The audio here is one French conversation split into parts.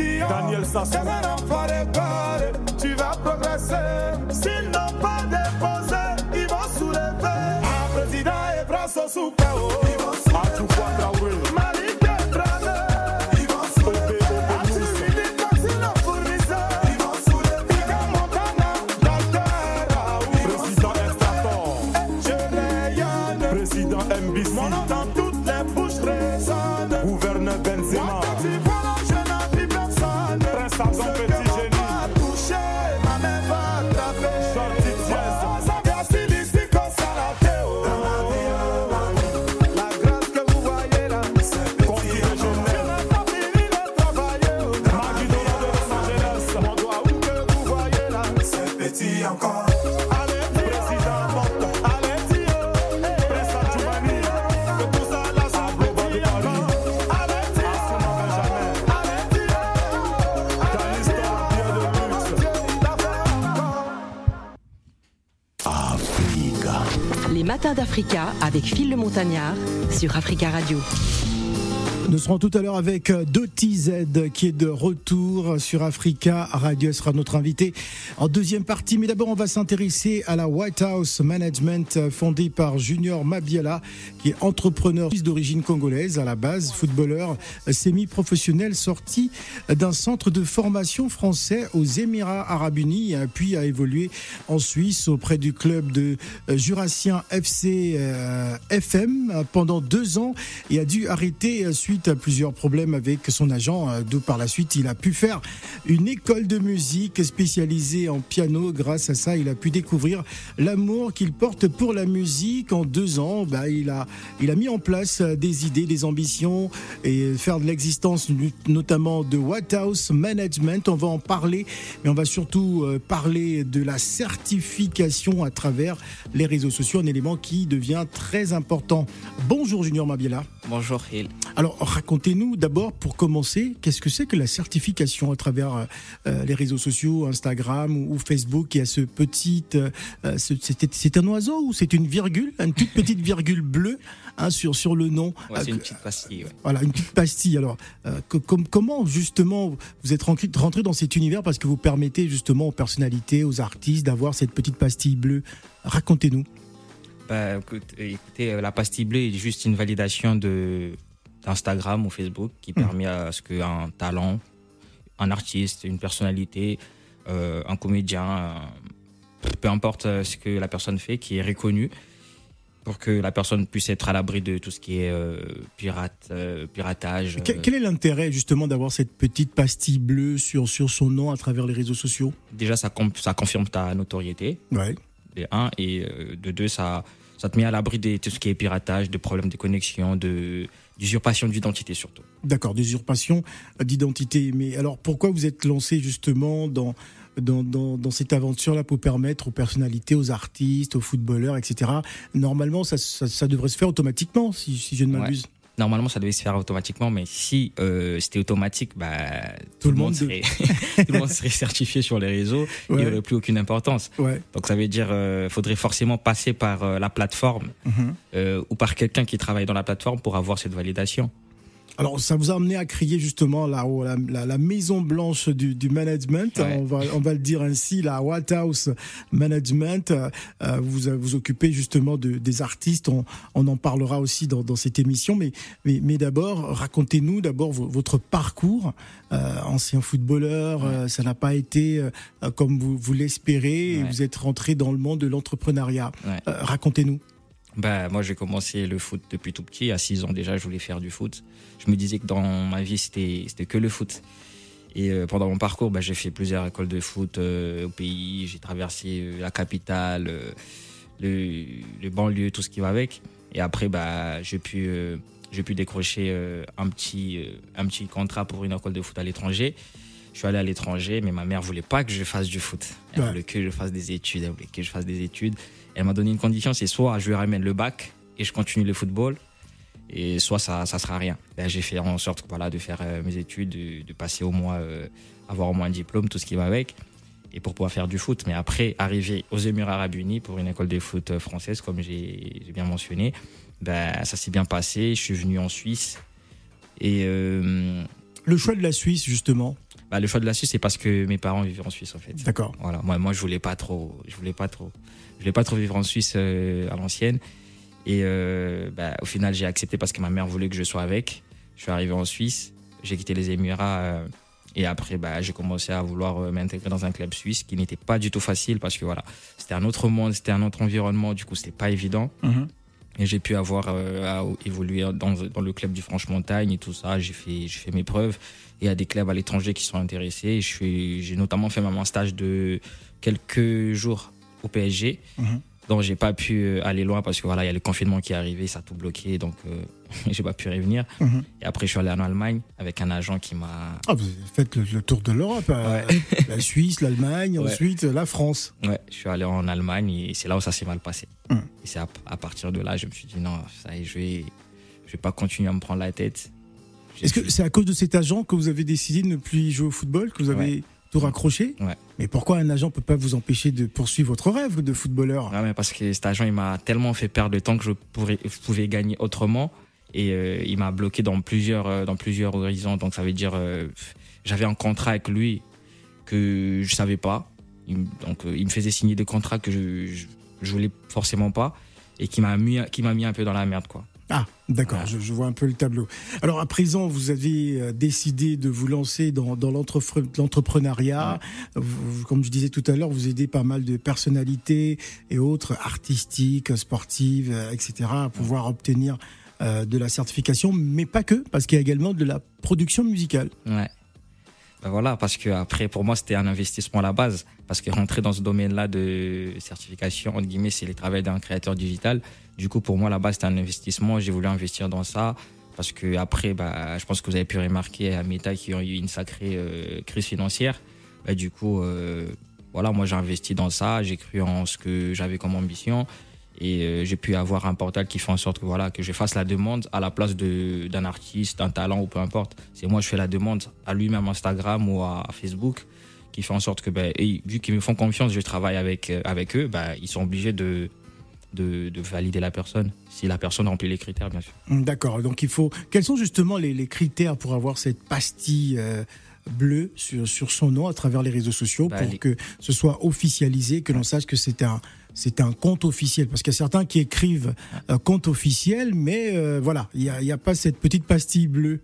échantillon. Daniel Sassou. tu vas progresser. S'ils n'ont pas déposé, ils vont soulever. Un président et bras sous avec Phil le Montagnard sur Africa Radio. Nous serons tout à l'heure avec euh, Doty Z qui est de retour sur Africa Radio. sera notre invité en deuxième partie. Mais d'abord, on va s'intéresser à la White House Management euh, fondée par Junior Mabiala qui est entrepreneur d'origine congolaise à la base, footballeur euh, semi-professionnel sorti d'un centre de formation français aux Émirats Arabes Unis, puis a évolué en Suisse auprès du club de Jurassien FC FM pendant deux ans et a dû arrêter suite à plusieurs problèmes avec son agent, euh, d'où par la suite il a pu faire une école de musique spécialisée en piano. Grâce à ça, il a pu découvrir l'amour qu'il porte pour la musique. En deux ans, bah, il, a, il a mis en place des idées, des ambitions et faire de l'existence notamment de White House Management. On va en parler, mais on va surtout euh, parler de la certification à travers les réseaux sociaux, un élément qui devient très important. Bonjour Junior Mabiela. Bonjour Hill. Alors racontez-nous d'abord, pour commencer, qu'est-ce que c'est que la certification à travers euh, les réseaux sociaux, Instagram ou, Facebook Il y a ce petit, euh, c'est un oiseau ou c'est une virgule, une toute petite virgule bleue hein, sur sur le nom. c'est une petite pastille. Voilà, une petite pastille. Alors, euh, comment justement vous êtes rentré, rentré dans cet univers parce que vous permettez justement aux personnalités, aux artistes d'avoir cette petite pastille bleue? Racontez-nous. Bah, écoutez, la pastille bleue est juste une validation de d'Instagram ou Facebook qui hmm. permet à ce qu'un talent, un artiste, une personnalité, euh, un comédien, peu importe euh, ce que la personne fait, qui est reconnu pour que la personne puisse être à l'abri de tout ce qui est euh, pirate, piratage. Quel, est l'intérêt justement d'avoir cette petite pastille bleue sur, sur son nom à travers les réseaux sociaux? Déjà, ça, ça confirme ta notoriété. Ouais. De un, et de deux, ça, ça te met à l'abri de tout ce qui est piratage, de problèmes de connexion, de d'usurpation d'identité surtout. D'accord, d'usurpation d'identité. Mais alors pourquoi vous êtes lancé justement dans, dans, dans, cette aventure-là pour permettre aux personnalités, aux artistes, aux footballeurs, etc. Normalement, ça, ça, devrait se faire automatiquement, si, si je ne m'abuse. Normalement, ça devait se faire automatiquement, mais si euh, c'était automatique, bah, tout, le monde, serait, tout le monde serait certifié sur les réseaux, il n'y aurait plus aucune importance. Donc ça veut dire euh, faudrait forcément passer par euh, la plateforme euh, ou par quelqu'un qui travaille dans la plateforme pour avoir cette validation. Alors, ça vous a amené à crier justement la, la, la maison blanche du, du management, on, va, on va le dire ainsi, la White House Management. Euh, vous vous occupez justement de, des artistes, on, on en parlera aussi dans, dans cette émission. Mais, mais, mais d'abord, racontez-nous d'abord votre parcours. Euh, ancien footballeur, euh, ça n'a pas été euh, comme vous, vous l'espérez, vous êtes rentré dans le monde de l'entrepreneuriat. Racontez-nous. Bah, moi, j'ai commencé le foot depuis tout petit. À 6 ans déjà, je voulais faire du foot. Je me disais que dans ma vie, c'était, que le foot. Et euh, pendant mon parcours, bah, j'ai fait plusieurs écoles de foot euh, au pays. J'ai traversé euh, la capitale, le, le banlieue, tout ce qui va avec. Et après, bah, j'ai pu, euh, j'ai pu décrocher euh, un, petit, euh, un petit contrat pour une école de foot à l'étranger. Je suis allé à l'étranger, mais ma mère voulait pas que je fasse du foot. Elle Ouais. voulait que je fasse des études. Elle voulait que je fasse des études. Elle m'a donné une condition, c'est soit je lui ramène le bac et je continue le football, et soit ça, ça sera rien. Ben, j'ai fait en sorte, voilà, de faire euh, mes études, de, de passer au moins, euh, avoir au moins un diplôme, tout ce qui va avec, et pour pouvoir faire du foot. Mais après, arriver aux Émirats Arabes Unis pour une école de foot euh, française, comme j'ai j'ai bien mentionné, ben, ça s'est bien passé. Je suis venu en Suisse. Et euh, Le choix de la Suisse, justement. Bah, le choix de la Suisse, c'est parce que mes parents vivaient en Suisse, en fait. D'accord. Voilà, moi, moi je voulais pas trop, je voulais pas trop, je voulais pas trop vivre en Suisse euh, à l'ancienne. Et euh, bah, au final, j'ai accepté parce que ma mère voulait que je sois avec. Je suis arrivé en Suisse, j'ai quitté les Émirats euh, et après, bah, j'ai commencé à vouloir euh, m'intégrer dans un club suisse qui n'était pas du tout facile parce que voilà, c'était un autre monde, c'était un autre environnement. Du coup, c'était pas évident. Mhm. J'ai pu avoir euh, à évoluer dans, le club du Franche-Montagne et tout ça. J'ai fait, mes preuves. Il y a des clubs à l'étranger qui sont intéressés. J'ai notamment fait un stage de quelques jours au PSG. Mhm. Donc j'ai pas pu euh, aller loin parce que voilà, il y a le confinement qui est arrivé, ça a tout bloqué. Donc euh, j'ai pas pu revenir. Mhm. Et après, je suis allé en Allemagne avec un agent qui m'a. Ah, vous avez fait le, le tour de l'Europe. euh, la Suisse, l'Allemagne, Ouais. ensuite la France. Ouais, je suis allé en Allemagne et c'est là où ça s'est mal passé. Mhm. Et c'est à, à partir de là, je me suis dit non, ça y est, je vais, je vais pas continuer à me prendre la tête. Est-ce que c'est à cause de cet agent que vous avez décidé de ne plus jouer au football, que vous avez tout raccroché Ouais. Mais pourquoi un agent peut pas vous empêcher de poursuivre votre rêve de footballeur? Ouais, mais parce que cet agent, il m'a tellement fait perdre le temps que je, pourrais, je pouvais gagner autrement. Et euh, il m'a bloqué dans plusieurs, euh, dans plusieurs horizons. Donc ça veut dire, euh, j'avais un contrat avec lui que je savais pas. Il donc euh, il me faisait signer des contrats que je, je, je voulais forcément pas et qui m'a mis, qui m'a mis un peu dans la merde, quoi. Ah, d'accord, je, je vois un peu le tableau. Alors à présent, vous avez euh, décidé de vous lancer dans, dans l'entrepre- l'entrepreneuriat. Comme je disais tout à l'heure, vous aidez pas mal de personnalités et autres artistiques, sportives, euh, etc. à pouvoir obtenir euh, de la certification, mais pas que, parce qu'il y a également de la production musicale. Ouais. Ben voilà, parce que après, pour moi, c'était un investissement à la base. Parce que rentrer dans ce domaine-là de certification, entre guillemets, c'est le travail d'un créateur digital. Du coup, pour moi, à la base, c'était un investissement. J'ai voulu investir dans ça. Parce que après, bah, je pense que vous avez pu remarquer à Meta qui ont eu une sacrée euh, crise financière. Bah, du coup, euh, voilà, moi, j'ai investi dans ça. J'ai cru en ce que j'avais comme ambition. Et euh, j'ai pu avoir un portal qui fait en sorte que voilà que je fasse la demande à la place de d'un artiste, d'un talent ou peu importe. C'est moi je fais la demande à lui-même Instagram ou à Facebook qui fait en sorte que ben et vu qu'ils me font confiance, je travaille avec euh, avec eux, ben ils sont obligés de de, de valider la personne si la personne remplit les critères bien sûr. D'accord, donc il faut... Quels sont justement les, les critères pour avoir cette pastille euh, bleue sur, sur son nom à travers les réseaux sociaux Bah, pour les- que ce soit officialisé, que l'on sache que c'est un... C'est un compte officiel parce qu'il y a certains qui écrivent euh, compte officiel, mais euh, voilà, il n'y a, il y a pas cette petite pastille bleue.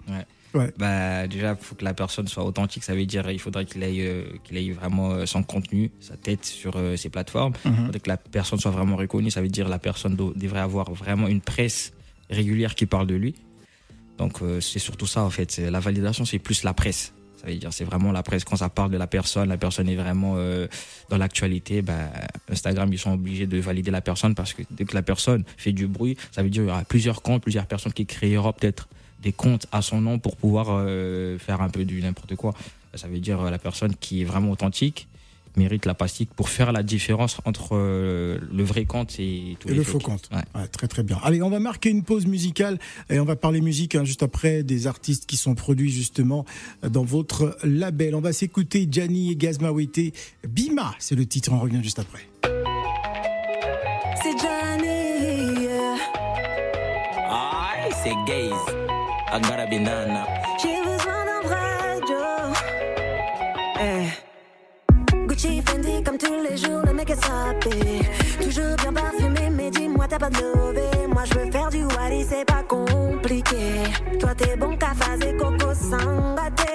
Bah déjà il faut que la personne soit authentique, ça veut dire il faudrait qu'il ait euh, qu'il ait vraiment euh, son contenu, sa tête sur euh, ses plateformes. Il faudrait que la personne soit vraiment reconnue, ça veut dire la personne do- devrait avoir vraiment une presse régulière qui parle de lui. Donc c'est surtout ça en fait, la validation c'est plus la presse. Ça veut dire c'est vraiment la presse quand ça parle de la personne, la personne est vraiment euh, dans l'actualité, bah, Instagram ils sont obligés de valider la personne parce que dès que la personne fait du bruit, ça veut dire il y aura plusieurs comptes, plusieurs personnes qui créeront peut-être des comptes à son nom pour pouvoir euh, faire un peu du n'importe quoi. Ça veut dire euh, la personne qui est vraiment authentique mérite la pastille pour faire la différence entre euh, le vrai compte et tous Et les le faux compte. Ouais. Ouais, très très bien. Allez, on va marquer une pause musicale et on va parler musique hein, juste après des artistes qui sont produits justement euh, dans votre label. On va s'écouter Gianni et Gazmawete. Bima, c'est le titre, on revient juste après. C'est yeah. Aïe, c'est gaze. I gotta be nana. Toujours bien parfumé, mais dis-moi t'as pas de lové. Moi je veux faire du wally, c'est pas compliqué. Toi t'es bon qu'à coco sangaté.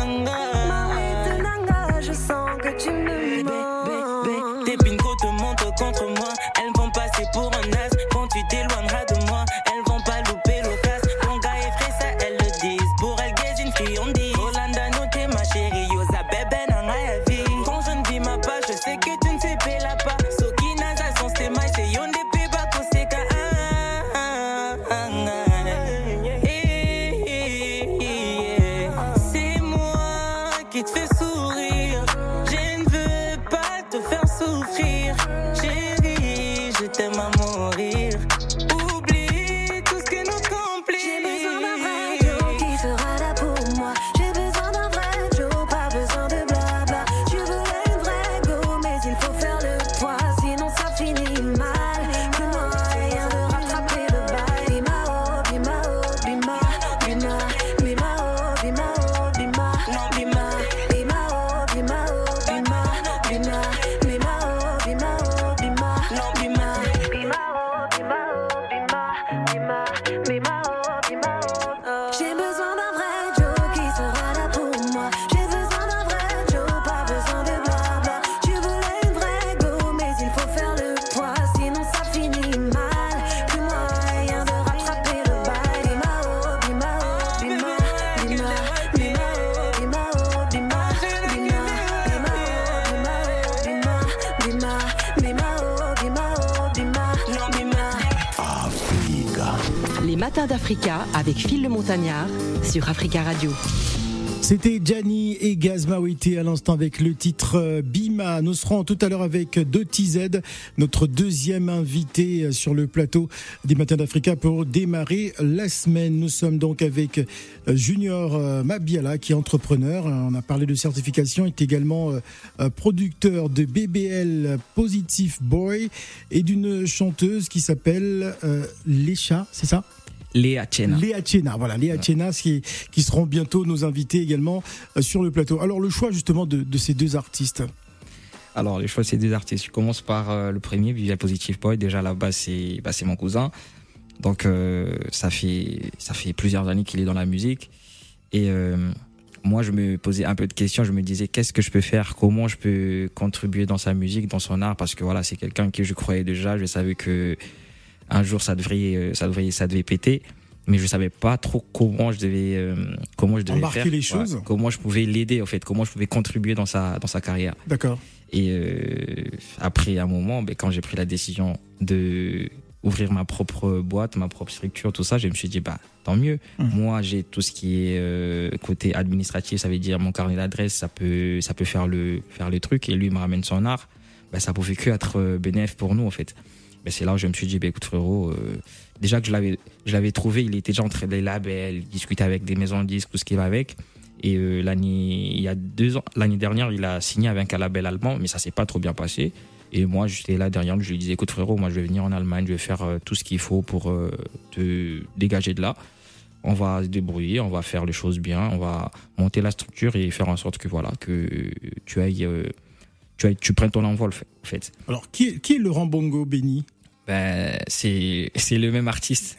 hanga qui te fais sourire. Matins d'Africa avec Phil le Montagnard sur Africa Radio. C'était Gianni et Gazmawiti à l'instant avec le titre euh, Bima. Nous serons tout à l'heure avec Doty Z, notre deuxième invité euh, sur le plateau des Matins d'Africa pour démarrer la semaine. Nous sommes donc avec euh, Junior Mabiala qui est entrepreneur. On a parlé de certification, il est également producteur de BBL Positive Boy et d'une chanteuse qui s'appelle Lécha, c'est ça? Léa Chena. Léa Chena, voilà, Léa Chena qui, qui seront bientôt nos invités également euh, sur le plateau. Alors le choix justement de, de ces deux artistes. Alors, les choix, c'est des artistes. Je commence par euh, le premier, Visual Positive Boy. Déjà, là-bas, c'est bah, mon cousin. Donc, euh, ça, fait, ça fait plusieurs années qu'il est dans la musique. Et euh, moi, je me posais un peu de questions. Je me disais, qu'est-ce que je peux faire? Comment je peux contribuer dans sa musique, dans son art? Parce que voilà, c'est quelqu'un que je croyais déjà. Je savais que un jour, ça devrait, euh, ça devrait, ça devait péter. Mais je savais pas trop comment je devais, euh, comment je devais Embarquer faire. les choses. comment je pouvais l'aider, en fait. Comment je pouvais contribuer dans sa, dans sa carrière. D'accord. Et euh, après un moment, ben, quand j'ai pris la décision de ouvrir ma propre boîte, ma propre structure, tout ça, je me suis dit bah tant mieux. Mhm. Moi, j'ai tout ce qui est euh, côté administratif, ça veut dire mon carnet d'adresse, ça peut ça peut faire le faire le truc et lui il me ramène son art. Ben, ça pouvait que être bénéf pour nous en fait. Ben, c'est là où je me suis dit bah, écoute frérot, euh, déjà que je l'avais trouvé, il était déjà entre les labels, il discutait avec des maisons de disques, tout ce qui va avec. Et euh, l'année, il y a deux ans, l'année dernière, il a signé avec un label allemand, mais ça s'est pas trop bien passé. Et moi, j'étais là derrière je lui disais, écoute frérot, moi je vais venir en Allemagne, je vais faire euh, tout ce qu'il faut pour te dégager de là. On va se débrouiller, on va faire les choses bien, on va monter la structure et faire en sorte que voilà, que tu ailles, tu tu prennes ton envol, en fait. Alors qui est, qui est Laurent Bongo Béni Ben, c'est, le même artiste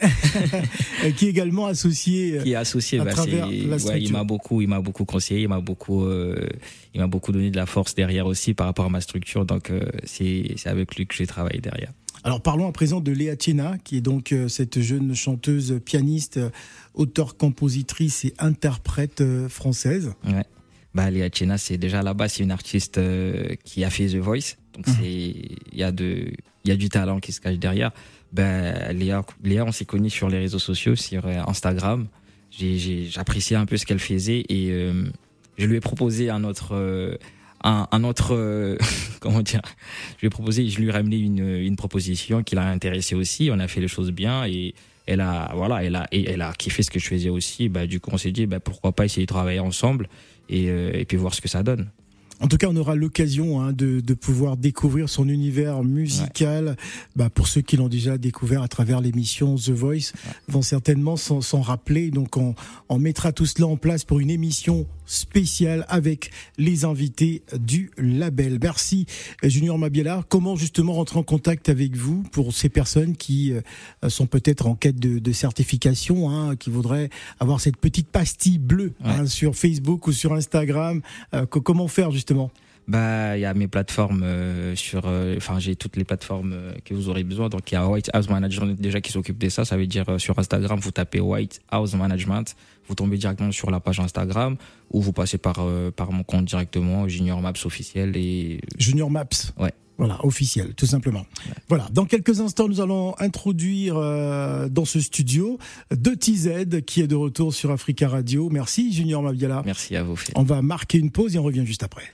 qui est également associé euh, qui est associé. à bah, travers la ouais, structure. il m'a beaucoup, il m'a beaucoup conseillé, il m'a beaucoup, euh, il m'a beaucoup donné de la force derrière aussi par rapport à ma structure. Donc euh, c'est, avec lui que j'ai travaillé derrière. Alors parlons à présent de Léa Chena, qui est donc euh, cette jeune chanteuse, pianiste, auteure, compositrice et interprète euh, française. Ouais. Bah, Léa Chena, c'est déjà là-bas, c'est une artiste euh, qui a fait The Voice. Donc, Mhm. c'est, il y a de, il y a du talent qui se cache derrière. Ben, Léa, Léa, on s'est connus sur les réseaux sociaux, sur euh, Instagram. J'ai, j'ai, j'appréciais un peu ce qu'elle faisait et euh, je lui ai proposé un autre, euh, un, un autre, euh, comment dire, je lui ai proposé, je lui ai ramené une, une proposition qui l'a intéressé aussi. On a fait les choses bien et elle a, voilà, elle a, et elle a kiffé ce que je faisais aussi. Bah, du coup, on s'est dit, bah, pourquoi pas essayer de travailler ensemble et, euh, et puis voir ce que ça donne. En tout cas, on aura l'occasion hein, de, de pouvoir découvrir son univers musical. Bah, pour ceux qui l'ont déjà découvert à travers l'émission The Voice, vont certainement s'en s'en rappeler. Donc, on, on mettra tout cela en place pour une émission spécial avec les invités du label. Merci Junior Mabiela. Comment justement rentrer en contact avec vous pour ces personnes qui euh, sont peut-être en quête de, certification, hein, qui voudraient avoir cette petite pastille bleue hein, sur Facebook ou sur Instagram? Euh, Comment faire justement? Bah, il y a mes plateformes euh, sur, euh, enfin, j'ai toutes les plateformes euh, que vous aurez besoin. Donc, il y a White House Management déjà qui s'occupe de ça. Ça veut dire sur Instagram, vous tapez White House Management, vous tombez directement sur la page Instagram ou vous passez par par mon compte directement, Junior Maps officiel et Junior Maps. Ouais. Voilà, officiel, tout simplement. Voilà, dans quelques instants, nous allons introduire dans ce studio de TZ qui est de retour sur Africa Radio. Merci Junior Mabiala. Merci à vous. On va marquer une pause et on revient juste après.